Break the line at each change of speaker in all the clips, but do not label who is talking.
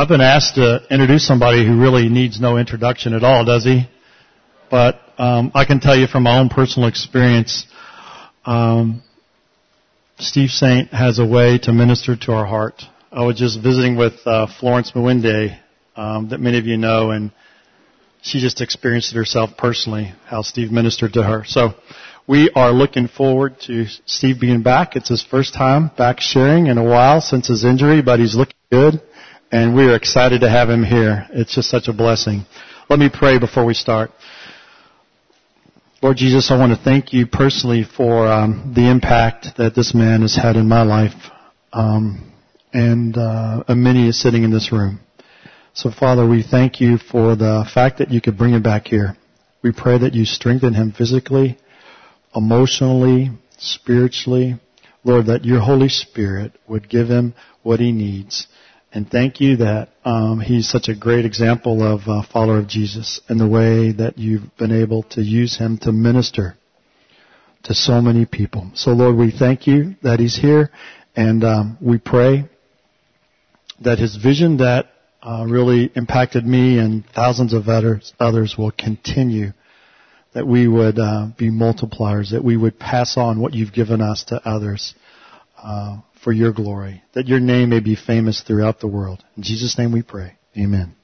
I've been asked to introduce somebody who really needs no introduction at all, does he? But um, I can tell you from my own personal experience, um, Steve Saint has a way to minister to our heart. I was just visiting with uh, Florence Mwinde, um, that many of you know, and she just experienced it herself personally, how Steve ministered to her. So we are looking forward to Steve being back. It's his first time back sharing in a while since his injury, but he's looking good, and we are excited to have him here. It's just such a blessing. Let me pray before we start. Lord Jesus, I want to thank you personally for um, the impact that this man has had in my life, um, and uh, many is sitting in this room. So, Father, we thank you for the fact that you could bring him back here. We pray that you strengthen him physically, emotionally, spiritually. Lord, that your Holy Spirit would give him what he needs and thank you that um, he's such a great example of a follower of Jesus and the way that you've been able to use him to minister to so many people. So Lord, we thank you that he's here and um, we pray that his vision that uh, really impacted me and thousands of others, others will continue. That we would uh, be multipliers, that we would pass on what you've given us to others. Uh, for your glory, that your name may be famous throughout the world. In Jesus' name we pray. Amen.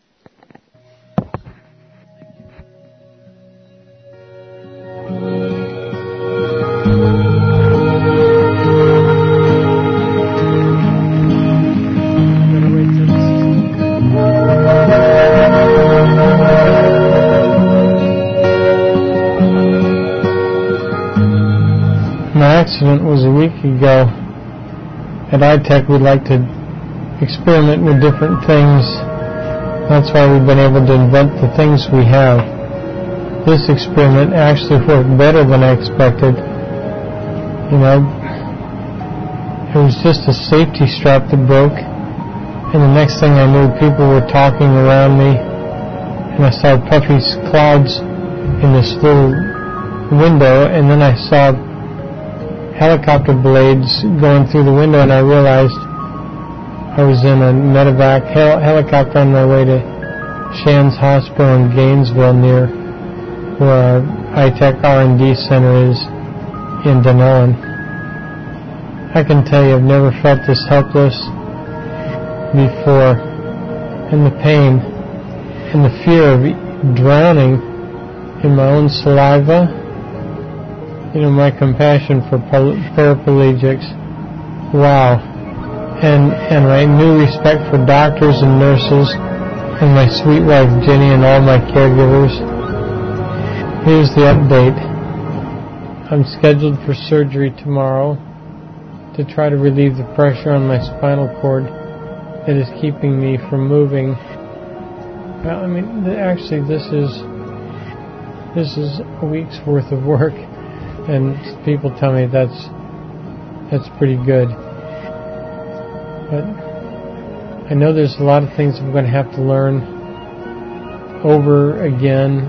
Accident was a week ago at I-TEC we'd like to experiment with different things. That's why we've been able to invent the things we have. This experiment actually worked better than I expected. You know, it was just a safety strap that broke, and the next thing I knew, people were talking around me, and I saw puffy clouds in this little window, and then I saw helicopter blades going through the window, and I realized I was in a medevac hel- helicopter on my way to Shands Hospital in Gainesville, near where our I-TEC R&D center is in Dunnellon. I can tell you, I've never felt this helpless before, and the pain and the fear of drowning in my own saliva you know, my compassion for paraplegics. Wow. And, and my new respect for doctors and nurses and my sweet wife Jenny and all my caregivers. Here's the update. I'm scheduled for surgery tomorrow to try to relieve the pressure on my spinal cord that is keeping me from moving. Well, I mean, actually, this is this is a week's worth of work and people tell me that's that's pretty good. But I know there's a lot of things I'm going to have to learn over again,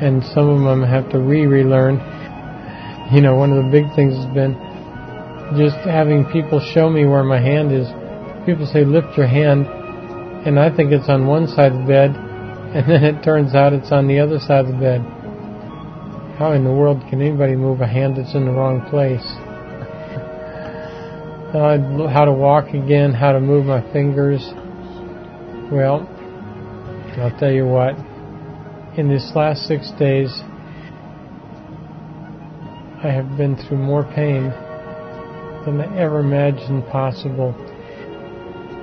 and some of them to have to re-relearn. You know, one of the big things has been just having people show me where my hand is. People say lift your hand, and I think it's on one side of the bed, and then it turns out it's on the other side of the bed. How in the world can anybody move a hand that's in the wrong place? How to walk again, how to move my fingers. Well, I'll tell you what. In this last six days, I have been through more pain than I ever imagined possible.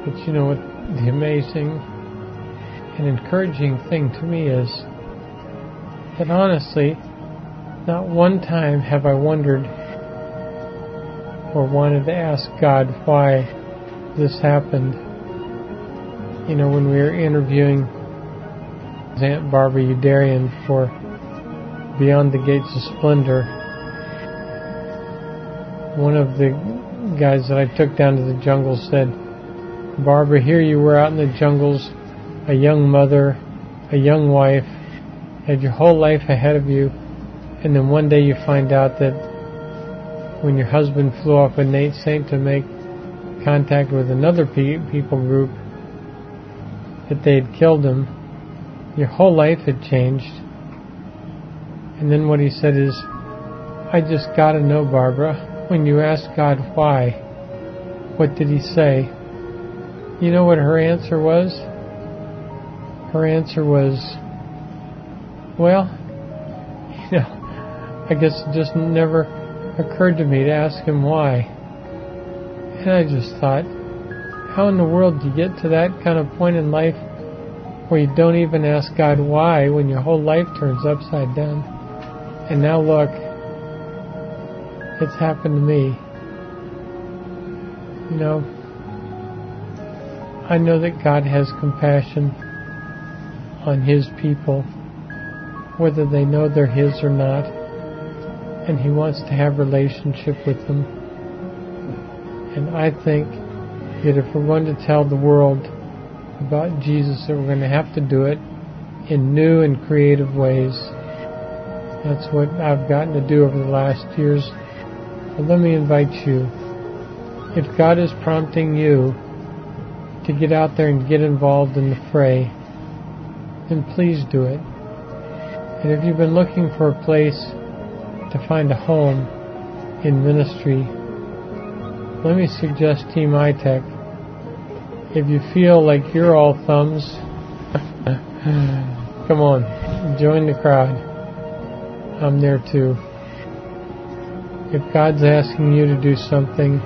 But you know what the amazing and encouraging thing to me is that honestly, not one time have I wondered or wanted to ask God why this happened. You know, when we were interviewing Aunt Barbara Youderian for Beyond the Gates of Splendor, one of the guys that I took down to the jungle said, Barbara, here you were out in the jungles, a young mother, a young wife, had your whole life ahead of you, and then one day you find out that when your husband flew off with Nate Saint to make contact with another pe- people group,
that they had killed him. Your whole life had changed. And then what he said is, I just gotta know, Barbara, when you ask God why, what did he say? You know what her answer was? Her answer was, well, I guess it just never occurred to me to ask him why. And I just thought, how in the world do you get to that kind of point in life where you don't even ask God why when your whole life turns upside down? And now look, it's happened to me. You know, I know that God has compassion on His people, whether they know they're His or not, and He wants to have relationship with them. And I think that if we're going to tell the world about Jesus, that we're going to have to do it in new and creative ways. That's what I've gotten to do over the last years. But let me invite you. If God is prompting you to get out there and get involved in the fray, then please do it. And if you've been looking for a place to find a home in ministry, let me suggest Team I-TEC. If you feel like you're all thumbs, come on, join the crowd. I'm there too. If God's asking you to do something,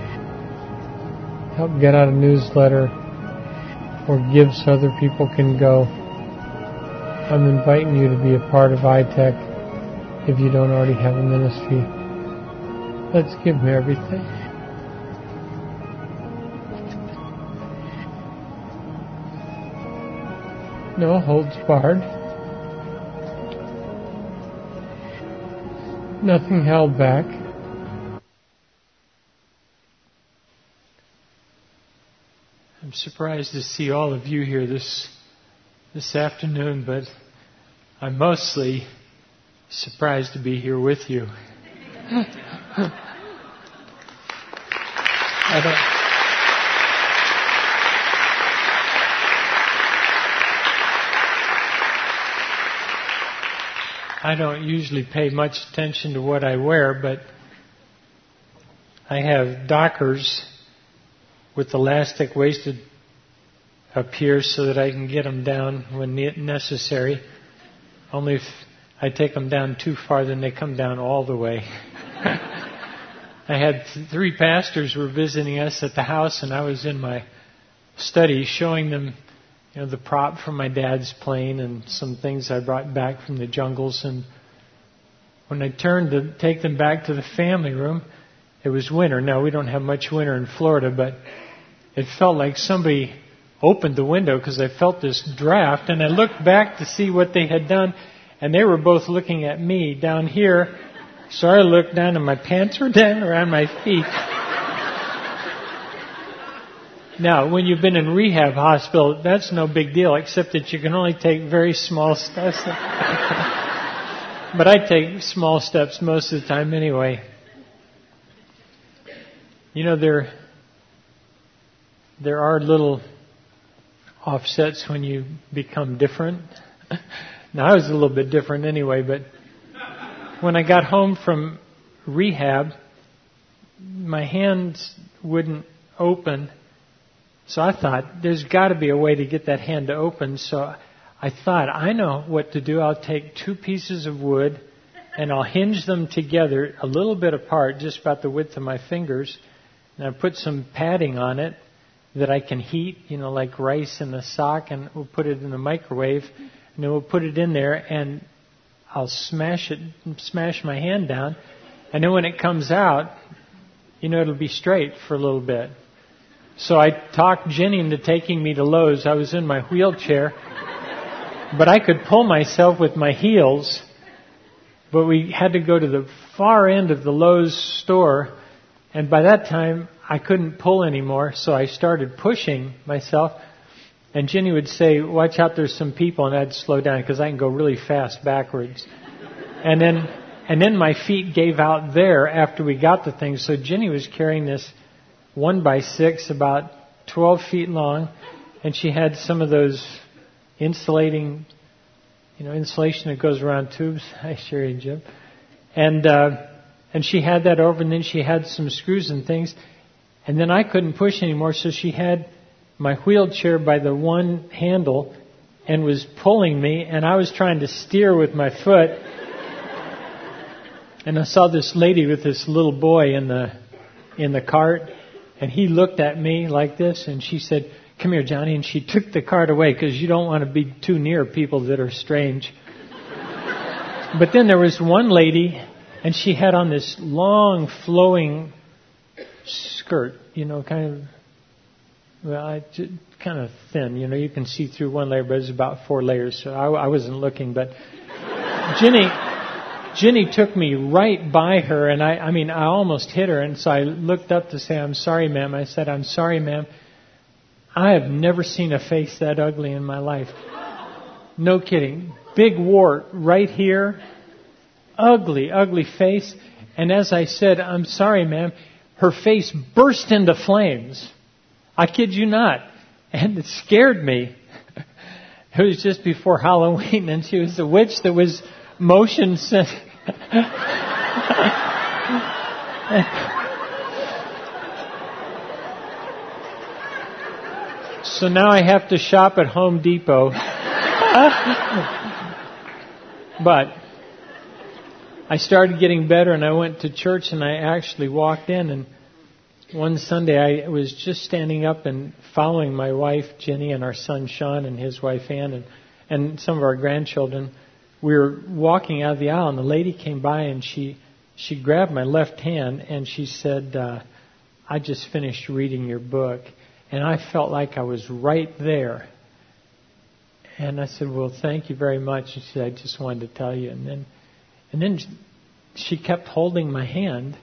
help get out a newsletter, or give so other people can go. I'm inviting you to be a part of I-TEC if you don't already have a ministry. Let's give Him everything. No holds barred. Nothing held back.
I'm surprised to see all of you here this this afternoon, but I'm mostly surprised to be here with you. I don't, I don't usually pay much attention to what I wear, but I have Dockers with elastic waisted up here so that I can get them down when necessary. Only I take them down too far, then they come down all the way. I had three pastors were visiting us at the house, and I was in my study showing them, you know, the prop from my dad's plane and some things I brought back from the jungles. And when I turned to take them back to the family room, it was winter. Now we don't have much winter in Florida, but it felt like somebody opened the window because I felt this draft, and I looked back to see what they had done, and they were both looking at me down here. So I looked down, and my pants were down around my feet. now, when you've been in rehab hospital, that's no big deal, except that you can only take very small steps. but I take small steps most of the time anyway. You know, there there are little offsets when you become different. now, I was a little bit different anyway, but when I got home from rehab, my hands wouldn't open. So I thought, there's got to be a way to get that hand to open. So I thought, I know what to do. I'll take two pieces of wood and I'll hinge them together a little bit apart, just about the width of my fingers. And I put some padding on it that I can heat, you know, like rice in the sock, and we'll put it in the microwave, and then we'll put it in there, and I'll smash it, smash my hand down, and then when it comes out, you know, it'll be straight for a little bit. So I talked Jenny into taking me to Lowe's. I was in my wheelchair, but I could pull myself with my heels. But we had to go to the far end of the Lowe's store, and by that time I couldn't pull anymore, so I started pushing myself. And Jenny would say, "Watch out, there's some people," and I'd slow down because I can go really fast backwards. And then, and then my feet gave out there after we got the thing. So Jenny was carrying this one by six, about 12 feet long, and she had some of those insulating, you know, insulation that goes around tubes. I Sherry and Jim. And, uh, and she had that over and then she had some screws and things. And then I couldn't push anymore, so she had my wheelchair by the one handle and was pulling me and I was trying to steer with my foot. and I saw this lady with this little boy in the, in the cart and he looked at me like this and she said, come here, Johnny. And she took the cart away because you don't want to be too near people that are strange. but then there was one lady and she had on this long flowing skirt, you know, kind of, well, I, kind of thin. You know, you can see through one layer, but it's about four layers. So I, I wasn't looking, but Jenny, Jenny took me right by her, and I, I mean, I almost hit her, and so I looked up to say, "I'm sorry, ma'am." I said, "I'm sorry, ma'am." I have never seen a face that ugly in my life. No kidding. Big wart right here. Ugly, ugly face. And as I said, I'm sorry, ma'am, her face burst into flames. I kid you not. And it scared me. It was just before Halloween, and she was a witch that was motion sensitive. so now I have to shop at Home Depot. but I started getting better and I went to church and I actually walked in and one Sunday I was just standing up and following my wife Jenny and our son Sean and his wife Ann and, and some of our grandchildren. We were walking out of the aisle and the lady came by and she she grabbed my left hand and she said, uh, "I just finished reading your book," and I felt like I was right there. And I said, "Well, thank you very much." And she said, "I just wanted to tell you." And then and then she kept holding my hand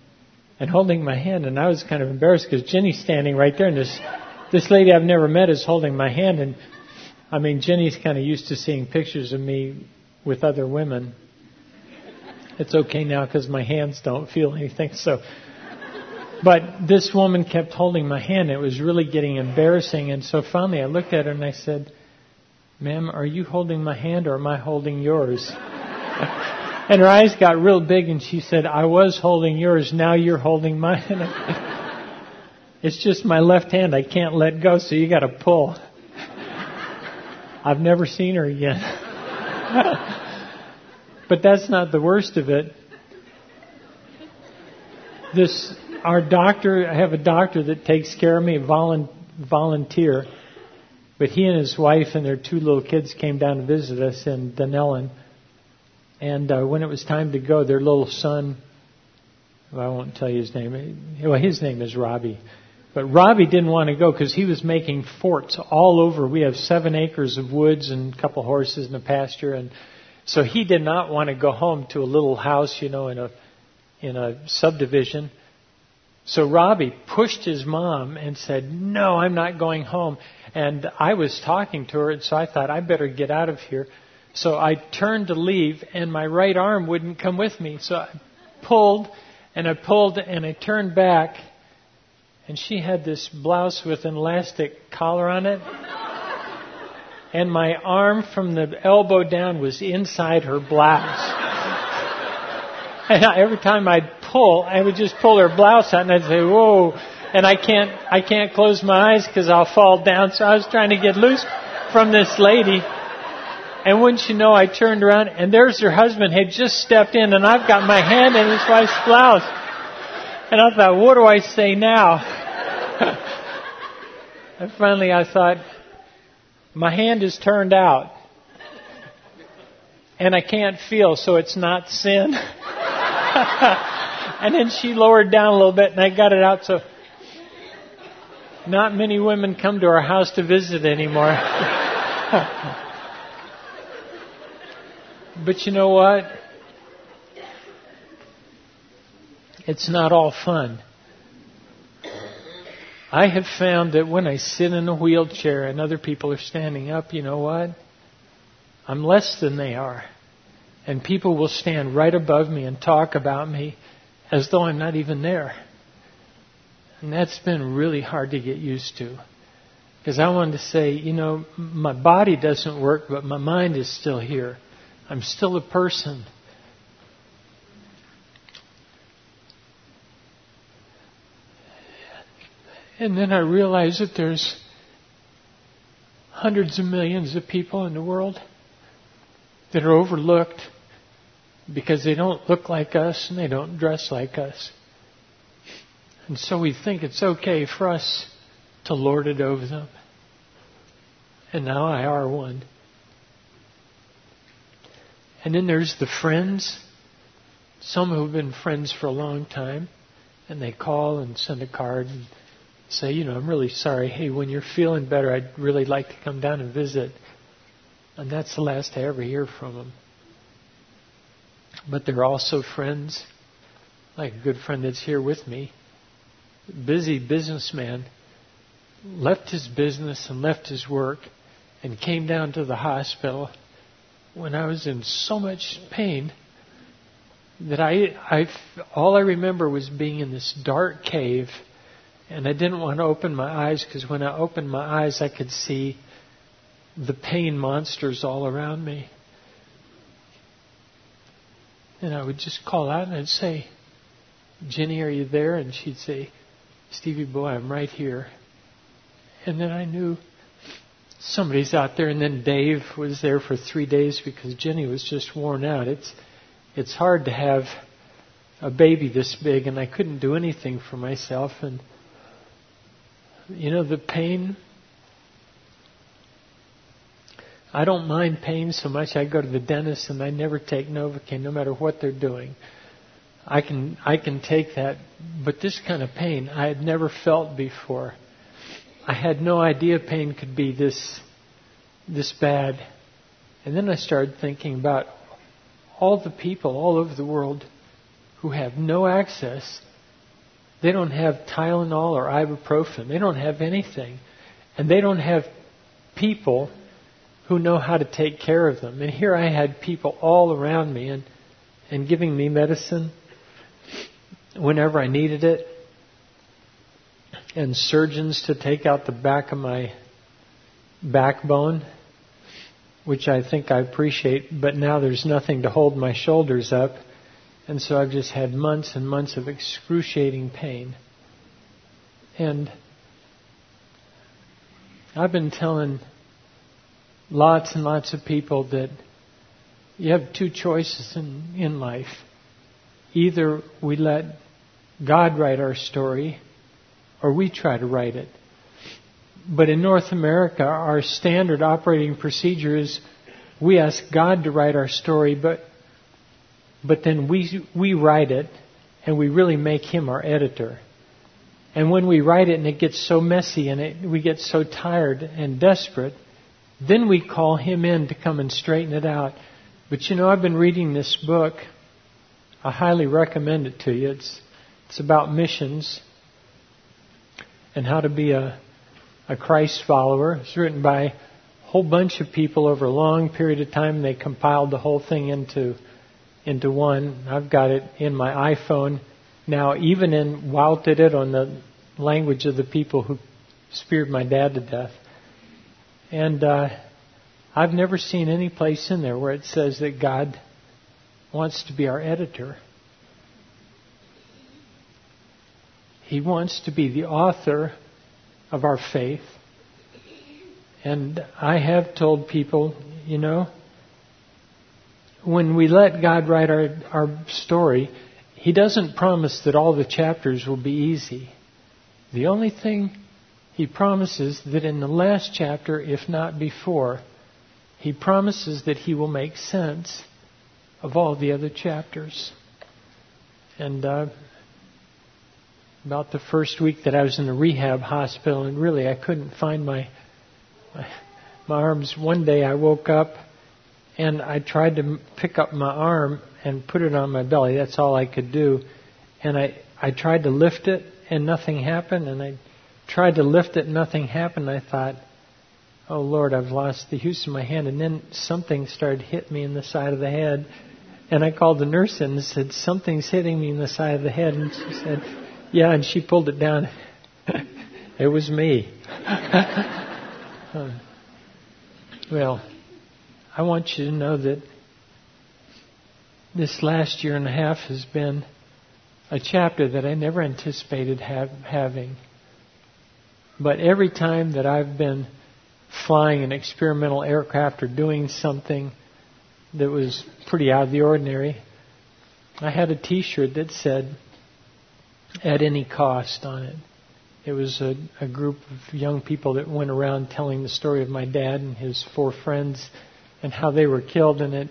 and holding my hand, and I was kind of embarrassed because Jenny's standing right there, and this this lady I've never met is holding my hand, and I mean Jenny's kind of used to seeing pictures of me with other women. It's okay now because my hands don't feel anything. So, but this woman kept holding my hand. It was really getting embarrassing, and so finally I looked at her and I said, "Ma'am, are you holding my hand or am I holding yours?" And her eyes got real big and she said, I was holding yours, now you're holding mine. it's just my left hand, I can't let go, so you gotta pull. I've never seen her again. but that's not the worst of it. This, our doctor, I have a doctor that takes care of me, volunteer. But he and his wife and their two little kids came down to visit us in Dunnellon. And uh, when it was time to go, their little son, well, I won't tell you his name. Well, his name is Robbie. But Robbie didn't want to go because he was making forts all over. We have seven acres of woods and a couple horses and a pasture, and so he did not want to go home to a little house, you know, in a in a subdivision. So Robbie pushed his mom and said, "No, I'm not going home." And I was talking to her, and so I thought I better get out of here. So I turned to leave, and my right arm wouldn't come with me. So I pulled, and I pulled, and I turned back, and she had this blouse with an elastic collar on it. And my arm from the elbow down was inside her blouse. And every time I'd pull, I would just pull her blouse out, and I'd say, "Whoa!" And I can't, I can't close my eyes because I'll fall down. So I was trying to get loose from this lady. And wouldn't you know, I turned around and there's her husband had just stepped in and I've got my hand in his wife's blouse. And I thought, what do I say now? and finally I thought, my hand is turned out. And I can't feel, so it's not sin. and then she lowered down a little bit and I got it out, so not many women come to our house to visit anymore. But you know what? It's not all fun. I have found that when I sit in a wheelchair and other people are standing up, you know what? I'm less than they are. And people will stand right above me and talk about me as though I'm not even there. And that's been really hard to get used to. Because I wanted to say, you know, my body doesn't work, but my mind is still here. I'm still a person. And then I realized that there's hundreds of millions of people in the world that are overlooked because they don't look like us and they don't dress like us. And so we think it's okay for us to lord it over them. And now I are one. And then there's the friends, some who've been friends for a long time, and they call and send a card and say, you know, I'm really sorry. Hey, when you're feeling better, I'd really like to come down and visit. And that's the last I ever hear from them. But they're also friends, like a good friend that's here with me, busy businessman, left his business and left his work and came down to the hospital when I was in so much pain that I, I all I remember was being in this dark cave and I didn't want to open my eyes because when I opened my eyes I could see the pain monsters all around me. And I would just call out and I'd say, Jenny, are you there? And she'd say, Stevie boy, I'm right here. And then I knew somebody's out there. And then Dave was there for three days because Jenny was just worn out. It's it's hard to have a baby this big, and I couldn't do anything for myself. And you know the pain I don't mind pain so much. I go to the dentist and I never take Novocaine, no matter what they're doing. I can I can take that, but this kind of pain I had never felt before. I had no idea pain could be this this bad. And then I started thinking about all the people all over the world who have no access. They don't have Tylenol or ibuprofen. They don't have anything. And they don't have people who know how to take care of them. And here I had people all around me and, and giving me medicine whenever I needed it, and surgeons to take out the back of my backbone, which I think I appreciate, but now there's nothing to hold my shoulders up. And so I've just had months and months of excruciating pain. And I've been telling lots and lots of people that you have two choices in, in life. Either we let God write our story, or we try to write it. But in North America, our standard operating procedure is we ask God to write our story, but but then we we write it, and we really make Him our editor. And when we write it and it gets so messy and it, we get so tired and desperate, then we call him in to come and straighten it out. But you know, I've been reading this book. I highly recommend it to you. It's, it's about missions and how to be a, a Christ follower. It's written by a whole bunch of people over a long period of time. They compiled the whole thing into, into one. I've got it in my iPhone now, even in Wouted it on the language of the people who speared my dad to death. And uh, I've never seen any place in there where it says that God wants to be our editor. He wants to be the author of our faith. And I have told people, you know, when we let God write our, our story, He doesn't promise that all the chapters will be easy. The only thing he promises that in the last chapter, if not before, he promises that he will make sense of all the other chapters. And uh, about the first week that I was in a rehab hospital, and really I couldn't find my, my my arms. One day I woke up and I tried to pick up my arm and put it on my belly. That's all I could do. And I I tried to lift it and nothing happened. And I tried to lift it, and nothing happened. I thought, oh Lord, I've lost the use of my hand. And then something started hitting me in the side of the head. And I called the nurse in and said, something's hitting me in the side of the head. And she said, yeah, and she pulled it down. it was me. Well, I want you to know that this last year and a half has been a chapter that I never anticipated have, having. But every time that I've been flying an experimental aircraft or doing something that was pretty out of the ordinary, I had a T-shirt that said "at any cost" on it. It was a, a group of young people that went around telling the story of my dad and his four friends and how they were killed, and it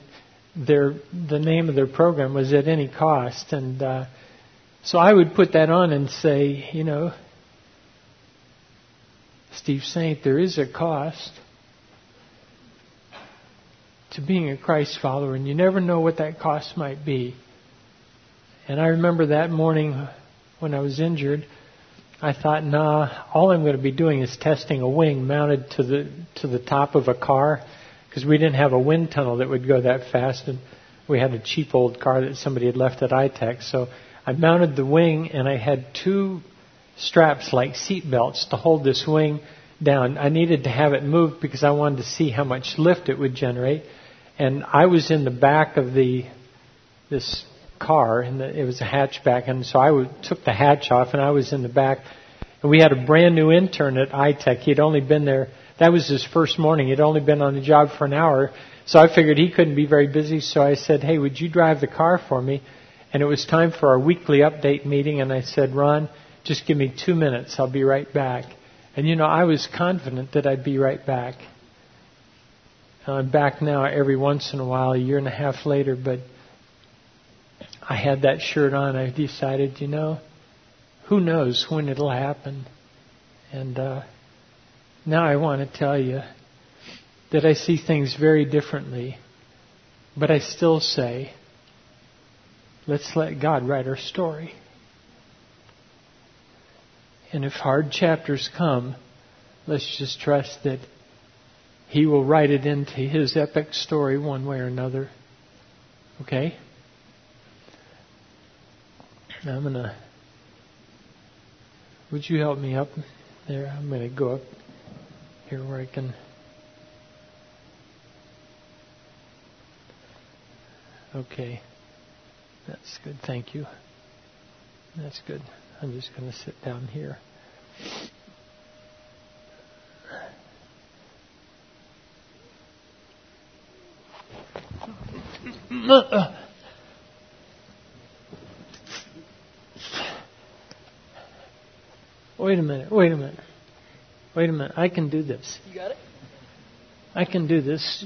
their the name of their program was "at any cost," and uh, so I would put that on and say, you know, Steve Saint, there is a cost to being a Christ follower, and you never know what that cost might be. And I remember that morning when I was injured, I thought, nah, all I'm going to be doing is testing a wing mounted to the to the top of a car because we didn't have a wind tunnel that would go that fast, and we had a cheap old car that somebody had left at I-TEC. So I mounted the wing, and I had two straps like seat belts to hold this wing down. I needed to have it moved because I wanted to see how much lift it would generate. And I was in the back of the this car, and it was a hatchback, and so I took the hatch off, and I was in the back. And we had a brand new intern at I-TEC. He'd only been there. That was his first morning. He'd only been on the job for an hour, so I figured he couldn't be very busy. So I said, "Hey, would you drive the car for me?" And it was time for our weekly update meeting, and I said, "Ron, just give me two minutes. I'll be right back." And you know, I was confident that I'd be right back. I'm back now every once in a while, a year and a half later, but I had that shirt on. I decided, you know, who knows when it'll happen. And uh, now I want to tell you that I see things very differently, but I still say, let's let God write our story. And if hard chapters come, let's just trust that He will write it into His epic story one way or another. Okay? I'm going to. Would you help me up there? I'm going to go up here where I can. Okay. That's good. Thank you. That's good. I'm just going to sit down here. Uh, uh, Wait a minute, wait a minute. Wait a minute. I can do this.
You got it?
I can do this.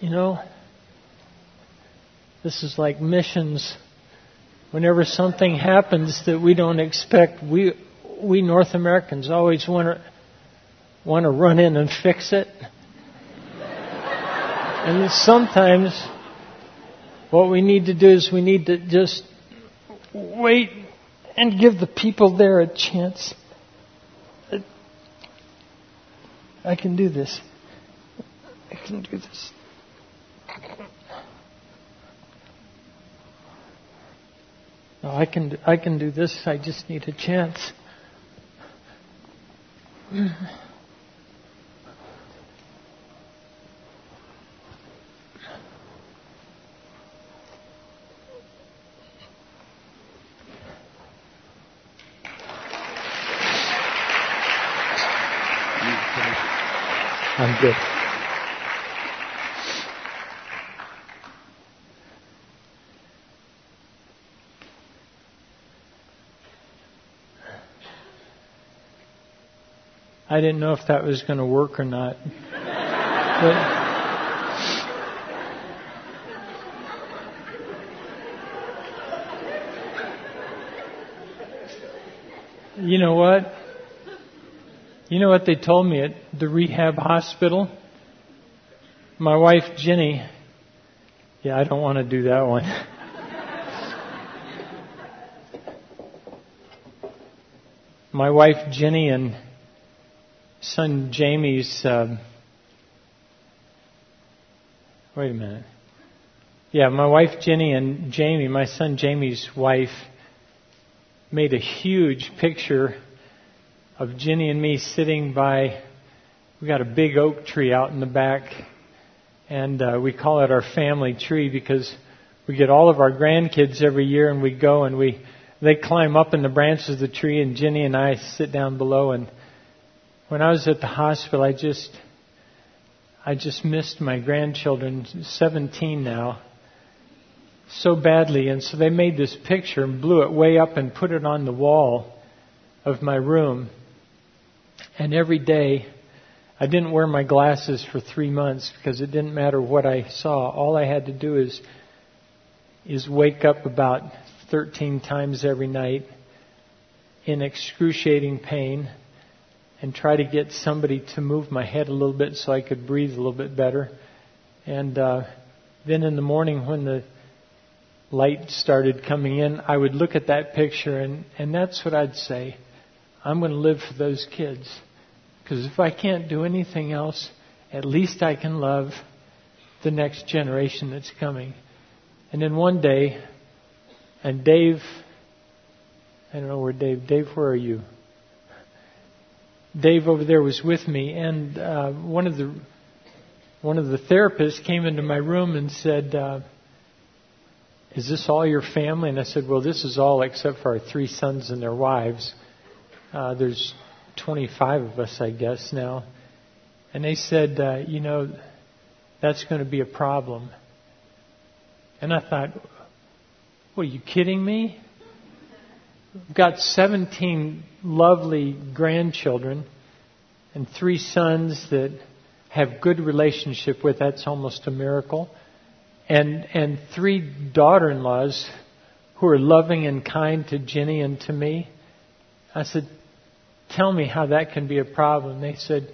You know, this is like missions whenever something happens that we don't expect, we we North Americans always want to want to run in and fix it. and sometimes what we need to do is we need to just wait and give the people there a chance. I can do this. I can do this. No, I can I can do this. I just need a chance. I'm good. I didn't know if that was going to work or not. But, you know what? You know what they told me at the rehab hospital? My wife, Jenny, yeah, I don't want to do that one. My wife, Jenny, and son Jamie's. Uh, wait a minute. Yeah, my wife Jenny and Jamie, my son Jamie's wife, made a huge picture of Jenny and me sitting by we got a big oak tree out in the back, and uh, we call it our family tree because we get all of our grandkids every year, and we go and we they climb up in the branches of the tree, and Jenny and I sit down below. And when I was at the hospital, I just I just missed my grandchildren, 17 now, so badly. And so they made this picture and blew it way up and put it on the wall of my room. And every day, I didn't wear my glasses for three months because it didn't matter what I saw. All I had to do is is wake up about 13 times every night in excruciating pain and try to get somebody to move my head a little bit so I could breathe a little bit better. And uh, then in the morning when the light started coming in, I would look at that picture and, and that's what I'd say. I'm going to live for those kids. Because if I can't do anything else, at least I can love the next generation that's coming. And then one day, and Dave, I don't know where Dave, Dave, where are you? Dave over there was with me, and uh, one of the one of the therapists came into my room and said, uh, "Is this all your family?" And I said, "Well, this is all except for our three sons and their wives. Uh, there's 25 of us, I guess now." And they said, uh, "You know, that's going to be a problem." And I thought, what are you kidding me? I've got 17 lovely grandchildren and three sons that have good relationship with. That's almost a miracle. And, and three daughter-in-laws who are loving and kind to Jenny and to me. I said, tell me how that can be a problem. They said,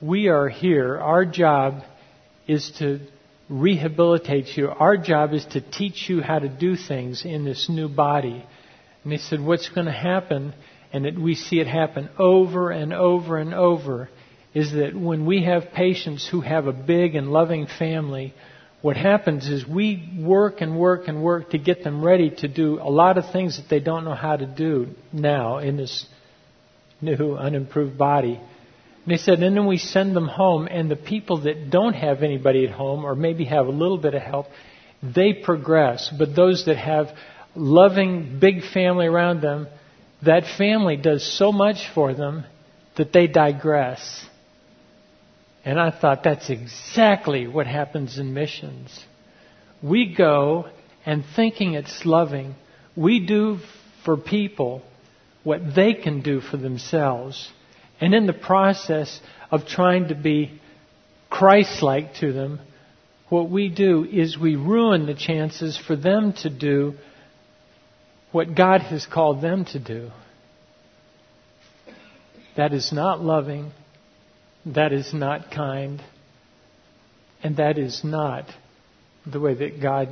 we are here. Our job is to rehabilitate you. Our job is to teach you how to do things in this new body. And they said, what's going to happen, and that we see it happen over and over and over, is that when we have patients who have a big and loving family, what happens is we work and work and work to get them ready to do a lot of things that they don't know how to do now in this new unimproved body. And they said, and then we send them home, and the people that don't have anybody at home, or maybe have a little bit of help, they progress. But those that have loving, big family around them, that family does so much for them that they digress. And I thought that's exactly what happens in missions. We go and thinking it's loving, we do for people what they can do for themselves. And in the process of trying to be Christ like to them, what we do is we ruin the chances for them to do what God has called them to do. That is not loving. That is not kind. And that is not the way that God,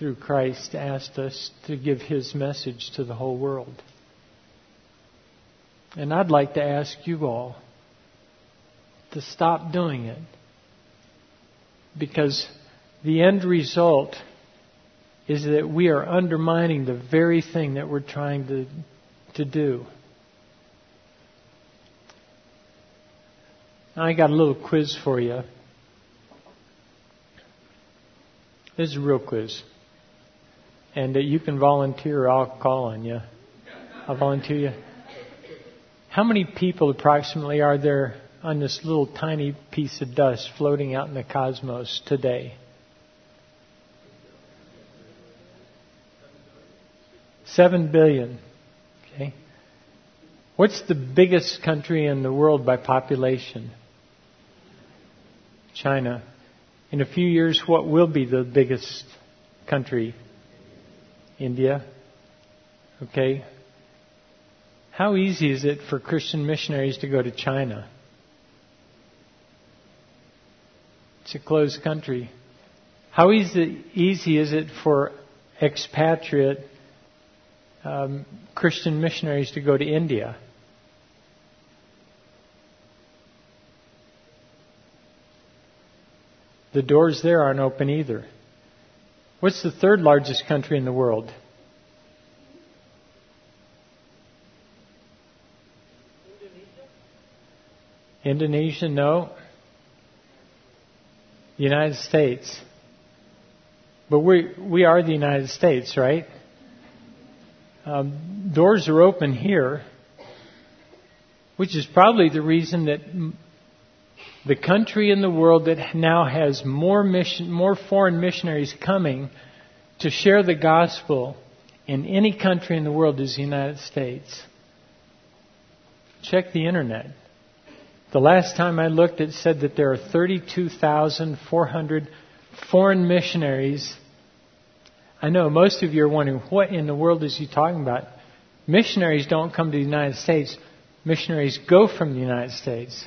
through Christ, asked us to give His message to the whole world. And I'd like to ask you all to stop doing it. Because the end result is that we are undermining the very thing that we're trying to, to do. I got a little quiz for you. This is a real quiz. And uh, you can volunteer I'll call on you. I'll volunteer you. How many people approximately are there on this little tiny piece of dust floating out in the cosmos today? Seven billion. Okay. What's the biggest country in the world by population? China. In a few years, what will be the biggest country? India. Okay. How easy is it for Christian missionaries to go to China? It's a closed country. How easy, easy is it for expatriate um, Christian missionaries to go to India? The doors there aren't open either. What's the third largest country in the world? Indonesia, no. United States. But we, we are the United States, right? Um, doors are open here, which is probably the reason that the country in the world that now has more mission, more foreign missionaries coming to share the gospel in any country in the world is the United States. Check the internet. The last time I looked, it said that there are 32,400 foreign missionaries. I know most of you are wondering, what in the world is he talking about? Missionaries don't come to the United States. Missionaries go from the United States.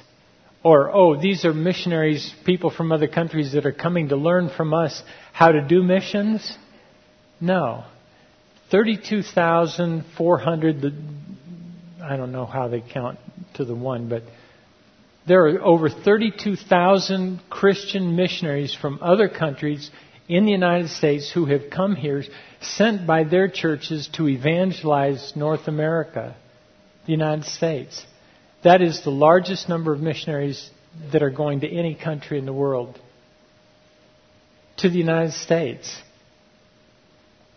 Or, oh, these are missionaries, people from other countries that are coming to learn from us how to do missions? No. 32,400, I don't know how they count to the one, but there are over 32,000 Christian missionaries from other countries in the United States who have come here sent by their churches to evangelize North America, the United States. That is the largest number of missionaries that are going to any country in the world. To the United States.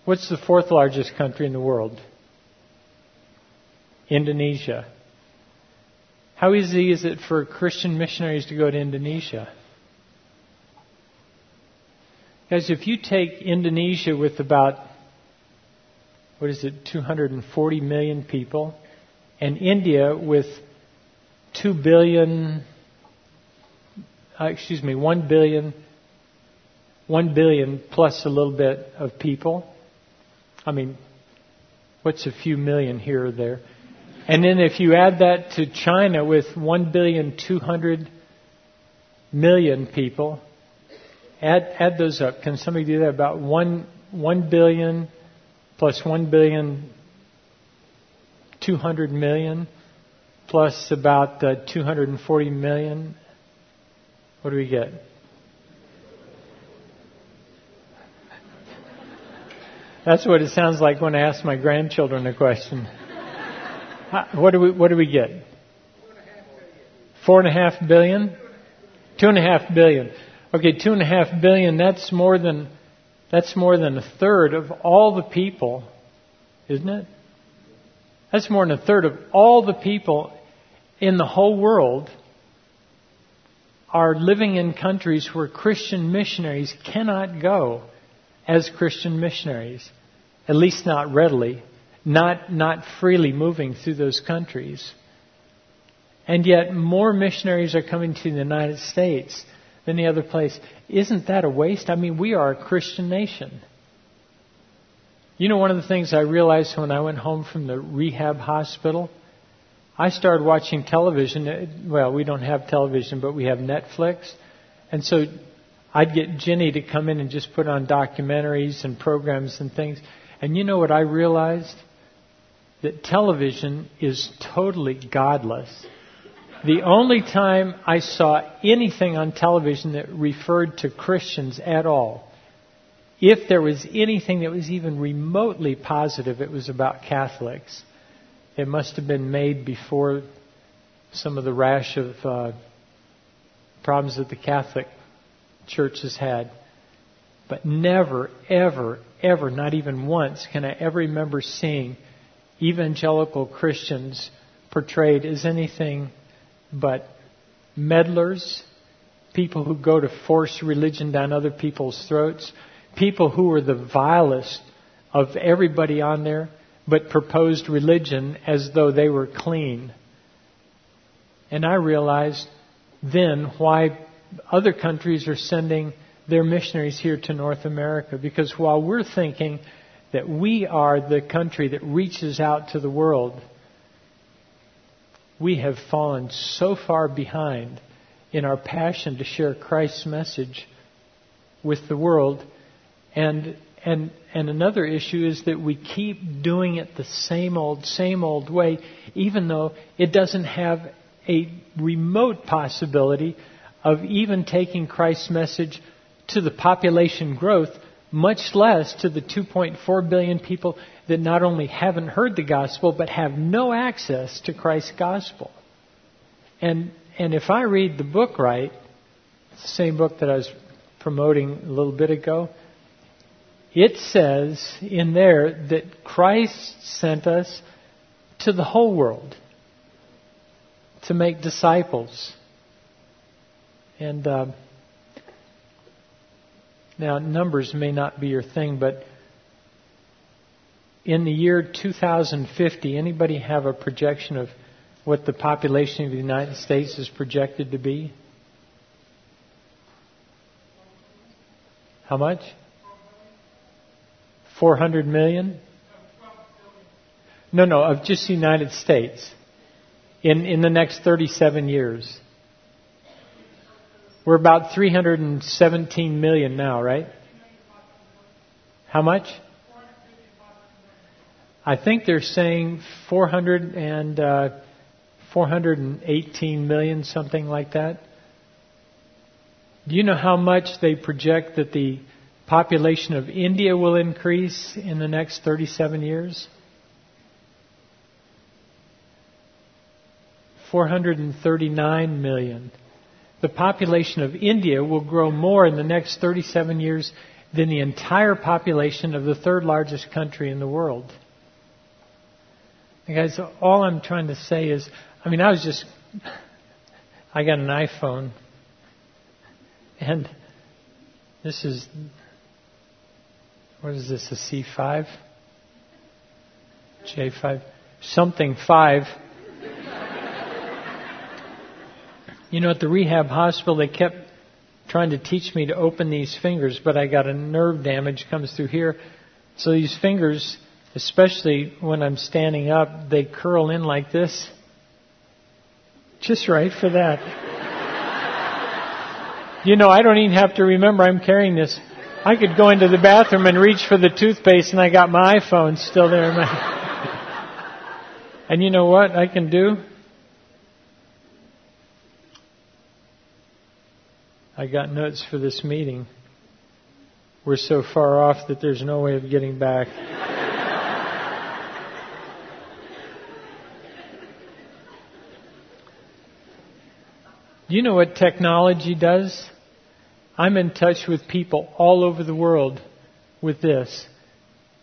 What's the fourth largest country in the world? Indonesia. How easy is it for Christian missionaries to go to Indonesia? Guys, if you take Indonesia with about, what is it, 240 million people, and India with 2 billion, uh, excuse me, 1 billion, 1 billion plus a little bit of people. I mean, what's a few million here or there? And then if you add that to China with 1 billion 200 million people, add, add those up. Can somebody do that? About 1, 1 billion plus 1 billion 200 million plus about uh, 240 million. What do we get? That's what it sounds like when I ask my grandchildren a question. What do we What do we get? Four and a half billion. Two and a half billion. Okay, two and a half billion. That's more than that's more than a third of all the people, isn't it? That's more than a third of all the people in the whole world are living in countries where Christian missionaries cannot go as Christian missionaries, at least not readily not, not freely moving through those countries. And yet more missionaries are coming to the United States than any other place. Isn't that a waste? I mean, we are a Christian nation. You know, one of the things I realized when I went home from the rehab hospital, I started watching television. Uh, well, we don't have television, but we have Netflix. And so I'd get Ginny to come in and just put on documentaries and programs and things. And you know what I realized? that television is totally godless. The only time I saw anything on television that referred to Christians at all, if there was anything that was even remotely positive, it was about Catholics. It must have been made before some of the rash of uh, problems that the Catholic Church has had. But never, ever, ever, not even once, can I ever remember seeing evangelical Christians portrayed as anything but meddlers, people who go to force religion down other people's throats, people who are the vilest of everybody on there, but proposed religion as though they were clean. And I realized then why other countries are sending their missionaries here to North America. Because while we're thinking that we are the country that reaches out to the world, we have fallen so far behind in our passion to share Christ's message with the world. And, and, and another issue is that we keep doing it the same old, same old way, even though it doesn't have a remote possibility of even taking Christ's message to the population growth much less to the 2.4 billion people that not only haven't heard the gospel, but have no access to Christ's gospel. And, and if I read the book right, the same book that I was promoting a little bit ago, it says in there that Christ sent us to the whole world to make disciples. And uh, now, numbers may not be your thing, but in the year 2050, anybody have a projection of what the population of the United States is projected to be? How much? 400 million? No, no, of just the United States in, in the next 37 years. We're about 317 million now, right? How much? I think they're saying 400 and uh, 418 million, something like that. Do you know how much they project that the population of India will increase in the next 37 years? 439 million the population of India will grow more in the next 37 years than the entire population of the third largest country in the world. Guys, all I'm trying to say is, I mean, I was just, I got an iPhone, and this is, what is this, a C5? J5? Something 5 You know, at the rehab hospital, they kept trying to teach me to open these fingers, but I got a nerve damage comes through here. So these fingers, especially when I'm standing up, they curl in like this. Just right for that. you know, I don't even have to remember I'm carrying this. I could go into the bathroom and reach for the toothpaste and I got my iPhone still there. and you know what I can do? I got notes for this meeting. We're so far off that there's no way of getting back. Do you know what technology does? I'm in touch with people all over the world with this,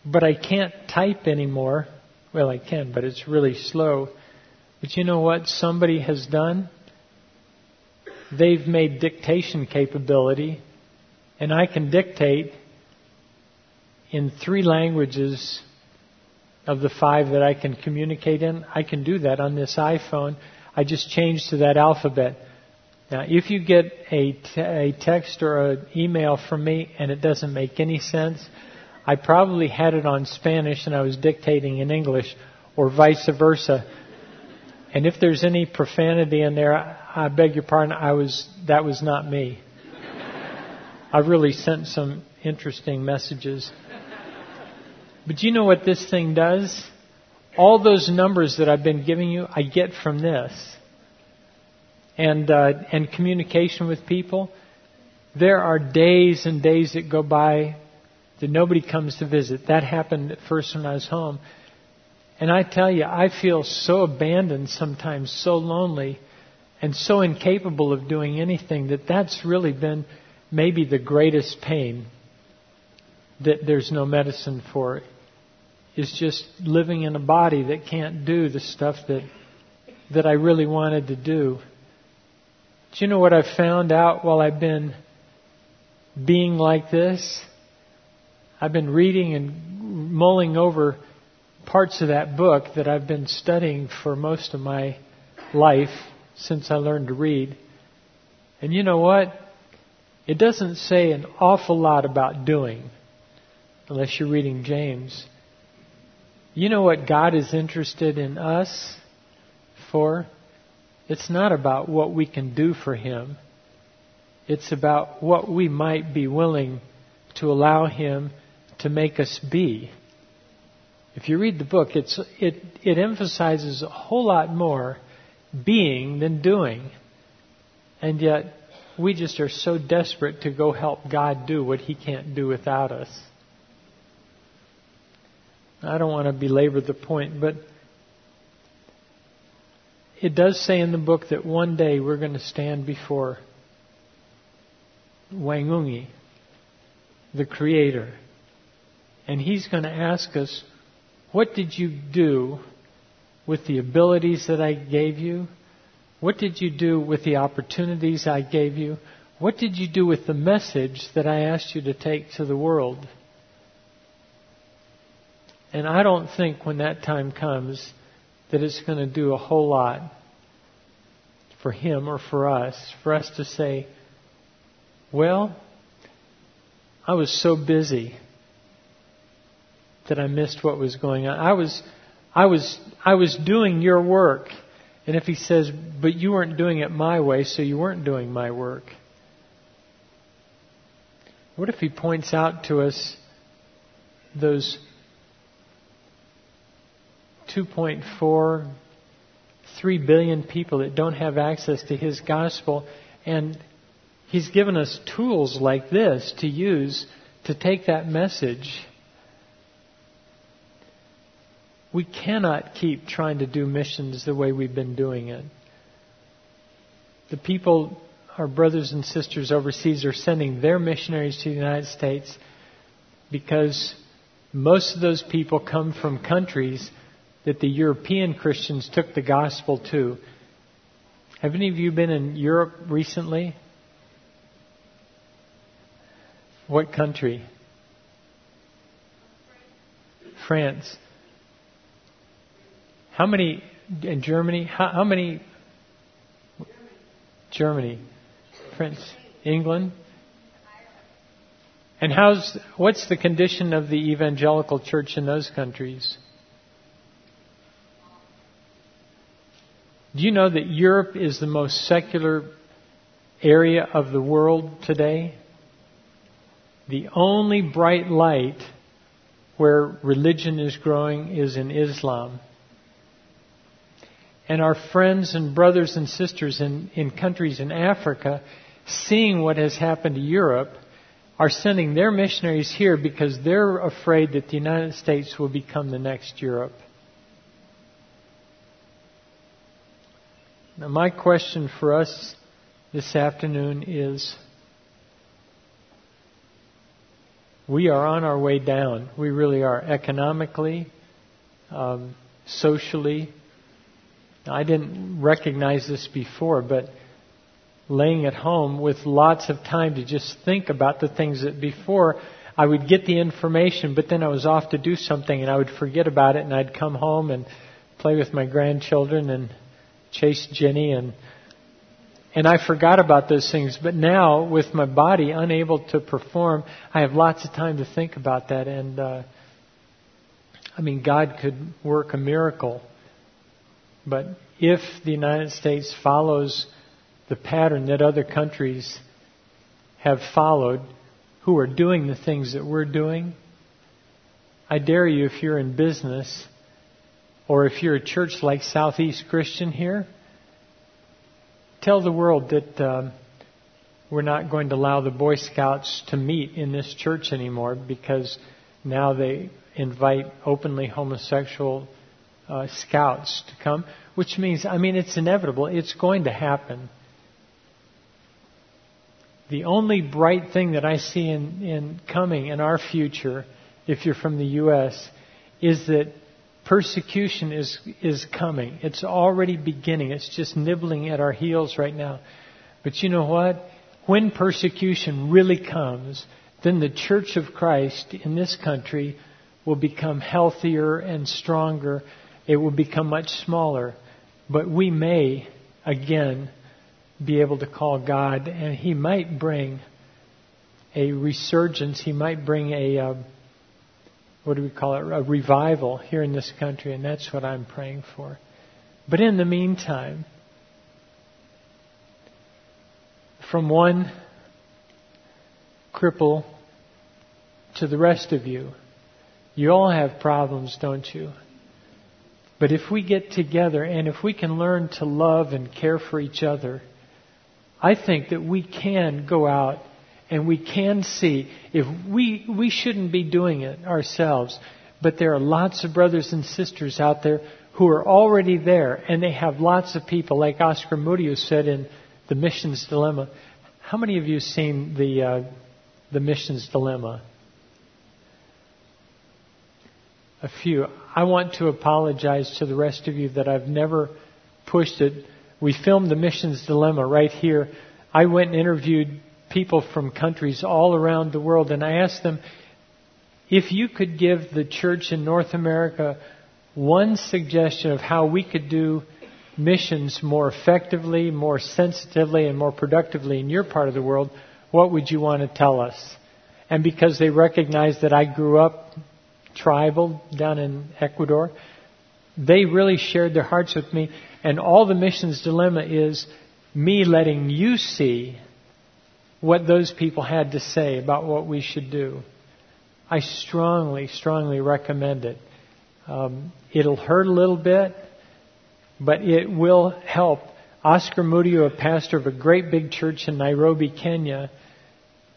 but I can't type anymore. Well, I can, but it's really slow. But you know what somebody has done? they've made dictation capability, and I can dictate in three languages of the five that I can communicate in. I can do that on this iPhone. I just changed to that alphabet. Now, if you get a, text or an email from me and it doesn't make any sense, I probably had it on Spanish and I was dictating in English, or vice versa. And if there's any profanity in there, I beg your pardon, I was, that was not me. I really sent some interesting messages. But you know what this thing does? All those numbers that I've been giving you, I get from this. And, uh, and communication with people. There are days and days that go by that nobody comes to visit. That happened at first when I was home. And I tell you, I feel so abandoned sometimes, so lonely and so incapable of doing anything that that's really been maybe the greatest pain that there's no medicine for is just living in a body that can't do the stuff that that I really wanted to do. Do you know what I've found out while I've been being like this? I've been reading and mulling over parts of that book that I've been studying for most of my life since I learned to read. And you know what? It doesn't say an awful lot about doing, unless you're reading James. You know what God is interested in us for? It's not about what we can do for Him. It's about what we might be willing to allow Him to make us be. If you read the book, it, it emphasizes a whole lot more being than doing. And yet, we just are so desperate to go help God do what He can't do without us. I don't want to belabor the point, but it does say in the book that one day we're going to stand before Waengongi, the Creator. And He's going to ask us, What did you do with the abilities that I gave you? What did you do with the opportunities I gave you? What did you do with the message that I asked you to take to the world? And I don't think when that time comes that it's going to do a whole lot for him or for us, for us to say, well, I was so busy that I missed what was going on. I was, I was, I was doing your work. And if he says, but you weren't doing it my way, so you weren't doing my work. What if he points out to us those 2.4, 3 billion people that don't have access to his gospel, and he's given us tools like this to use to take that message. We cannot keep trying to do missions the way we've been doing it. The people, our brothers and sisters overseas, are sending their missionaries to the United States because most of those people come from countries that the European Christians took the gospel to. Have any of you been in Europe recently? What country? France. How many in Germany? How, how many? Germany, France, England. And how's what's the condition of the evangelical church in those countries? Do you know that Europe is the most secular area of the world today? The only bright light where religion is growing is in Islam. And our friends and brothers and sisters in, in countries in Africa, seeing what has happened to Europe, are sending their missionaries here because they're afraid that the United States will become the next Europe. Now, my question for us this afternoon is we are on our way down. We really are economically, um, socially. I didn't recognize this before, but laying at home with lots of time to just think about the things that before I would get the information, but then I was off to do something and I would forget about it and I'd come home and play with my grandchildren and chase Ginny and and I forgot about those things. But now, with my body unable to perform, I have lots of time to think about that. And uh, I mean, God could work a miracle. But if the United States follows the pattern that other countries have followed, who are doing the things that we're doing, I dare you, if you're in business, or if you're a church like Southeast Christian here, tell the world that um, we're not going to allow the Boy Scouts to meet in this church anymore because now they invite openly homosexual uh, scouts to come, which means, I mean, it's inevitable. It's going to happen. The only bright thing that I see in, in coming in our future, if you're from the U.S., is that Persecution is, is coming. It's already beginning. It's just nibbling at our heels right now. But you know what? When persecution really comes, then the Church of Christ in this country will become healthier and stronger. It will become much smaller. But we may, again, be able to call God, and He might bring a resurgence. He might bring a. Uh, what do we call it, a revival here in this country, and that's what I'm praying for. But in the meantime, from one cripple to the rest of you, you all have problems, don't you? But if we get together and if we can learn to love and care for each other, I think that we can go out and we can see if we we shouldn't be doing it ourselves but there are lots of brothers and sisters out there who are already there and they have lots of people, like Oscar Moody Muriu said in The Missions Dilemma. How many of you have seen the, uh, the Missions Dilemma? A few. I want to apologize to the rest of you that I've never pushed it. We filmed the Missions Dilemma right here. I went and interviewed people from countries all around the world and I asked them, if you could give the church in North America one suggestion of how we could do missions more effectively, more sensitively, and more productively in your part of the world, what would you want to tell us? And because they recognized that I grew up tribal down in Ecuador, they really shared their hearts with me. And all the missions dilemma is me letting you see what those people had to say about what we should do. I strongly, strongly recommend it. Um, it'll hurt a little bit, but it will help. Oscar Muriu, a pastor of a great big church in Nairobi, Kenya,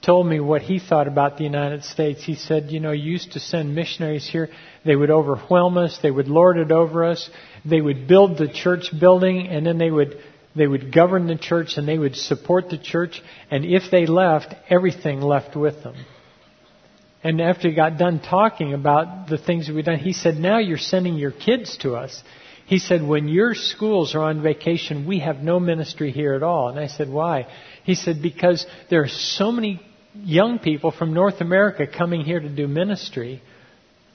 told me what he thought about the United States. He said, you know, you used to send missionaries here. They would overwhelm us. They would lord it over us. They would build the church building and then they would, they would govern the church and they would support the church. And if they left, everything left with them. And after he got done talking about the things we've done, he said, now you're sending your kids to us. He said, when your schools are on vacation, we have no ministry here at all. And I said, why? He said, because there are so many young people from North America coming here to do ministry.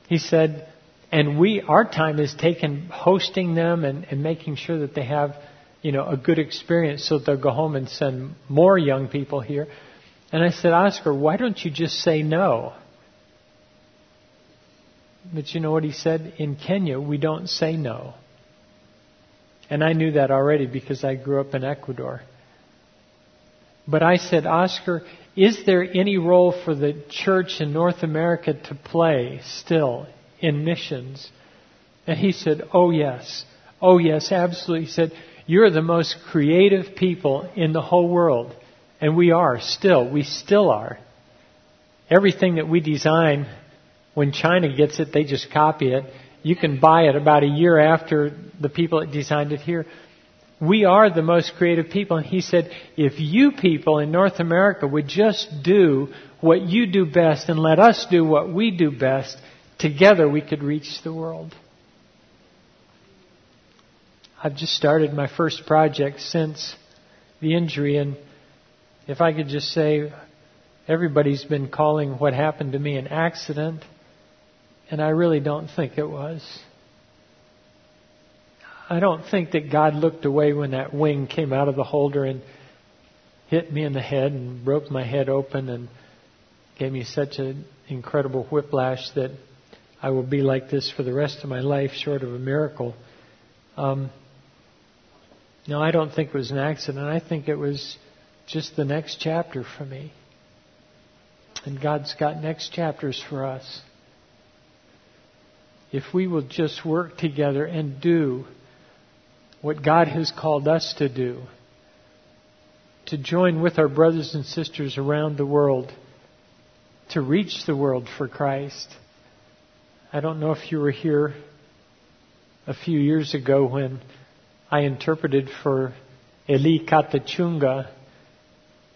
He said, and we, our time is taken hosting them and, and making sure that they have, you know, a good experience so they'll go home and send more young people here. And I said, Oscar, why don't you just say no? But you know what he said? In Kenya, we don't say no. And I knew that already because I grew up in Ecuador. But I said, Oscar, is there any role for the church in North America to play still in missions? And he said, Oh, yes. Oh, yes, absolutely. He said, You're the most creative people in the whole world. And we are still. We still are. Everything that we design when China gets it, they just copy it. You can buy it about a year after the people that designed it here. We are the most creative people. And he said, if you people in North America would just do what you do best and let us do what we do best, together we could reach the world. I've just started my first project since the injury, and if I could just say, everybody's been calling what happened to me an accident. And I really don't think it was. I don't think that God looked away when that wing came out of the holder and hit me in the head and broke my head open and gave me such an incredible whiplash that I will be like this for the rest of my life, short of a miracle. Um, no, I don't think it was an accident. I think it was just the next chapter for me. And God's got next chapters for us if we will just work together and do what God has called us to do, to join with our brothers and sisters around the world to reach the world for Christ. I don't know if you were here a few years ago when I interpreted for Eli Katachunga,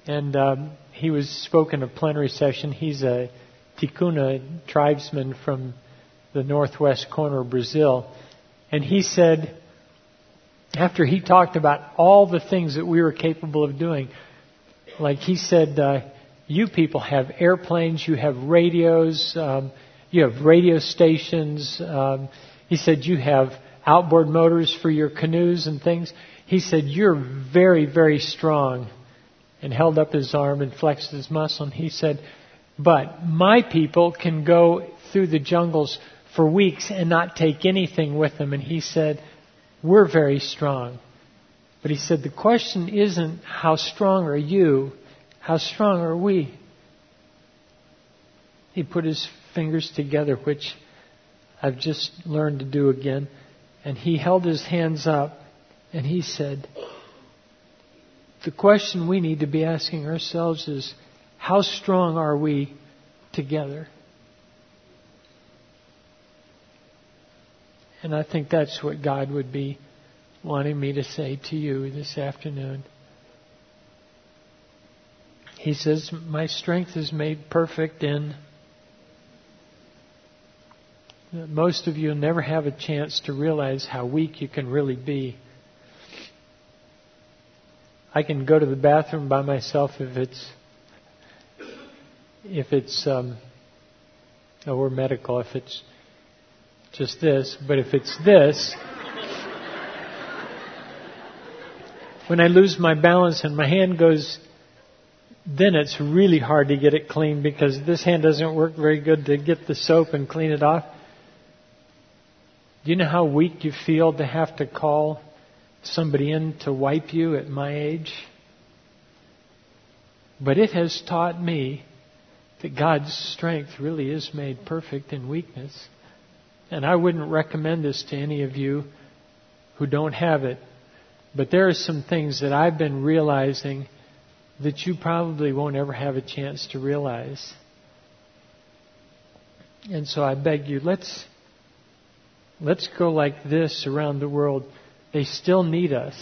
and um, he was spoken a plenary session. He's a Tikuna tribesman from the northwest corner of Brazil. And he said, after he talked about all the things that we were capable of doing, like he said, uh, you people have airplanes, you have radios, um, you have radio stations. Um, he said you have outboard motors for your canoes and things. He said you're very, very strong, and held up his arm and flexed his muscle. And he said, but my people can go through the jungles for weeks and not take anything with them. And he said, We're very strong. But he said, The question isn't how strong are you, how strong are we? He put his fingers together, which I've just learned to do again. And he held his hands up and he said, The question we need to be asking ourselves is, How strong are we together? And I think that's what God would be wanting me to say to you this afternoon. He says, My strength is made perfect in. Most of you never have a chance to realize how weak you can really be. I can go to the bathroom by myself if it's if it's um, oh, we're medical if it's just this, but if it's this, when I lose my balance and my hand goes, then it's really hard to get it clean because this hand doesn't work very good to get the soap and clean it off. Do you know how weak you feel to have to call somebody in to wipe you at my age? But it has taught me that God's strength really is made perfect in weakness. And I wouldn't recommend this to any of you who don't have it. But there are some things that I've been realizing that you probably won't ever have a chance to realize. And so I beg you, let's, let's go like this around the world. They still need us,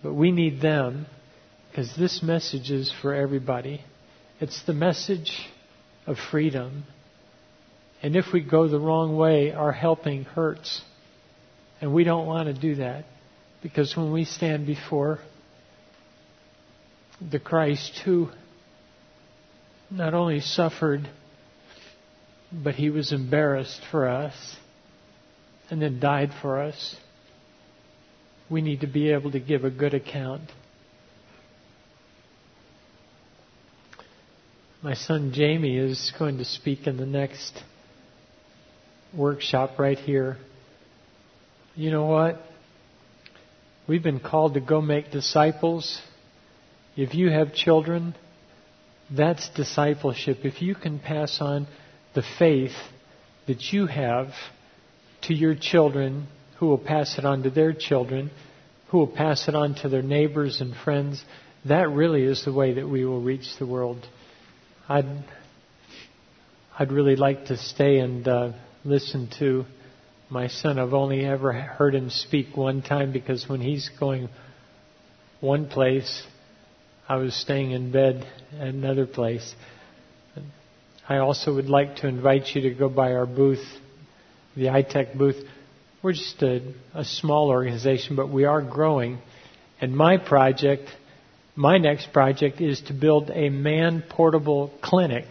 but we need them because this message is for everybody. It's the message of freedom. And if we go the wrong way, our helping hurts. And we don't want to do that. Because when we stand before the Christ who not only suffered, but he was embarrassed for us and then died for us, we need to be able to give a good account. My son Jamie is going to speak in the next workshop right here. You know what? We've been called to go make disciples. If you have children, that's discipleship. If you can pass on the faith that you have to your children, who will pass it on to their children, who will pass it on to their neighbors and friends, that really is the way that we will reach the world. I'd, I'd really like to stay and uh, listen to my son. I've only ever heard him speak one time because when he's going one place, I was staying in bed at another place. I also would like to invite you to go by our booth, the I-TEC booth. We're just a, a small organization, but we are growing. And my project, my next project is to build a man portable clinic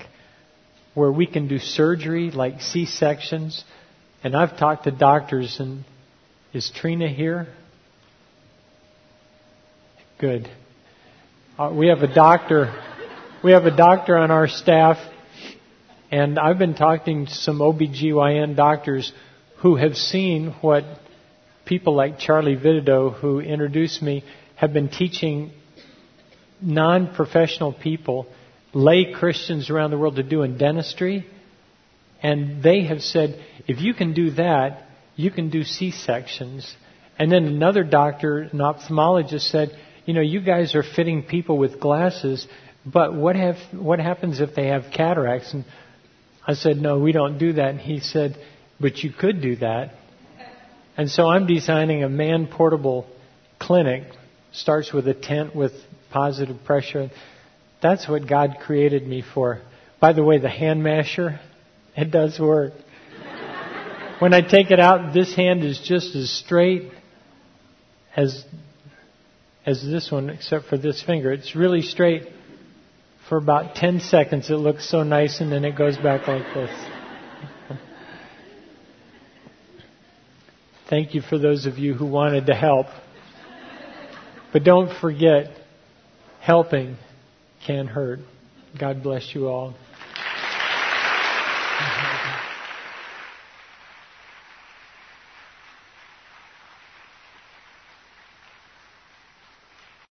where we can do surgery like C sections. And I've talked to doctors, and is Trina here? Good. Uh, we have a doctor. We have a doctor on our staff, and I've been talking to some OBGYN doctors who have seen what people like Charlie Vidido, who introduced me, have been teaching non professional people lay Christians around the world to do in dentistry. And they have said, if you can do that, you can do C sections. And then another doctor, an ophthalmologist, said, you know, you guys are fitting people with glasses, but what have what happens if they have cataracts? And I said, no, we don't do that. And he said, but you could do that. And so I'm designing a man portable clinic. Starts with a tent with positive pressure. That's what God created me for. By the way, the hand masher, it does work. when I take it out, this hand is just as straight as as this one, except for this finger. It's really straight. For about 10 seconds, it looks so nice, and then it goes back like this. Thank you for those of you who wanted to help. But don't forget, helping can hurt. God bless you all.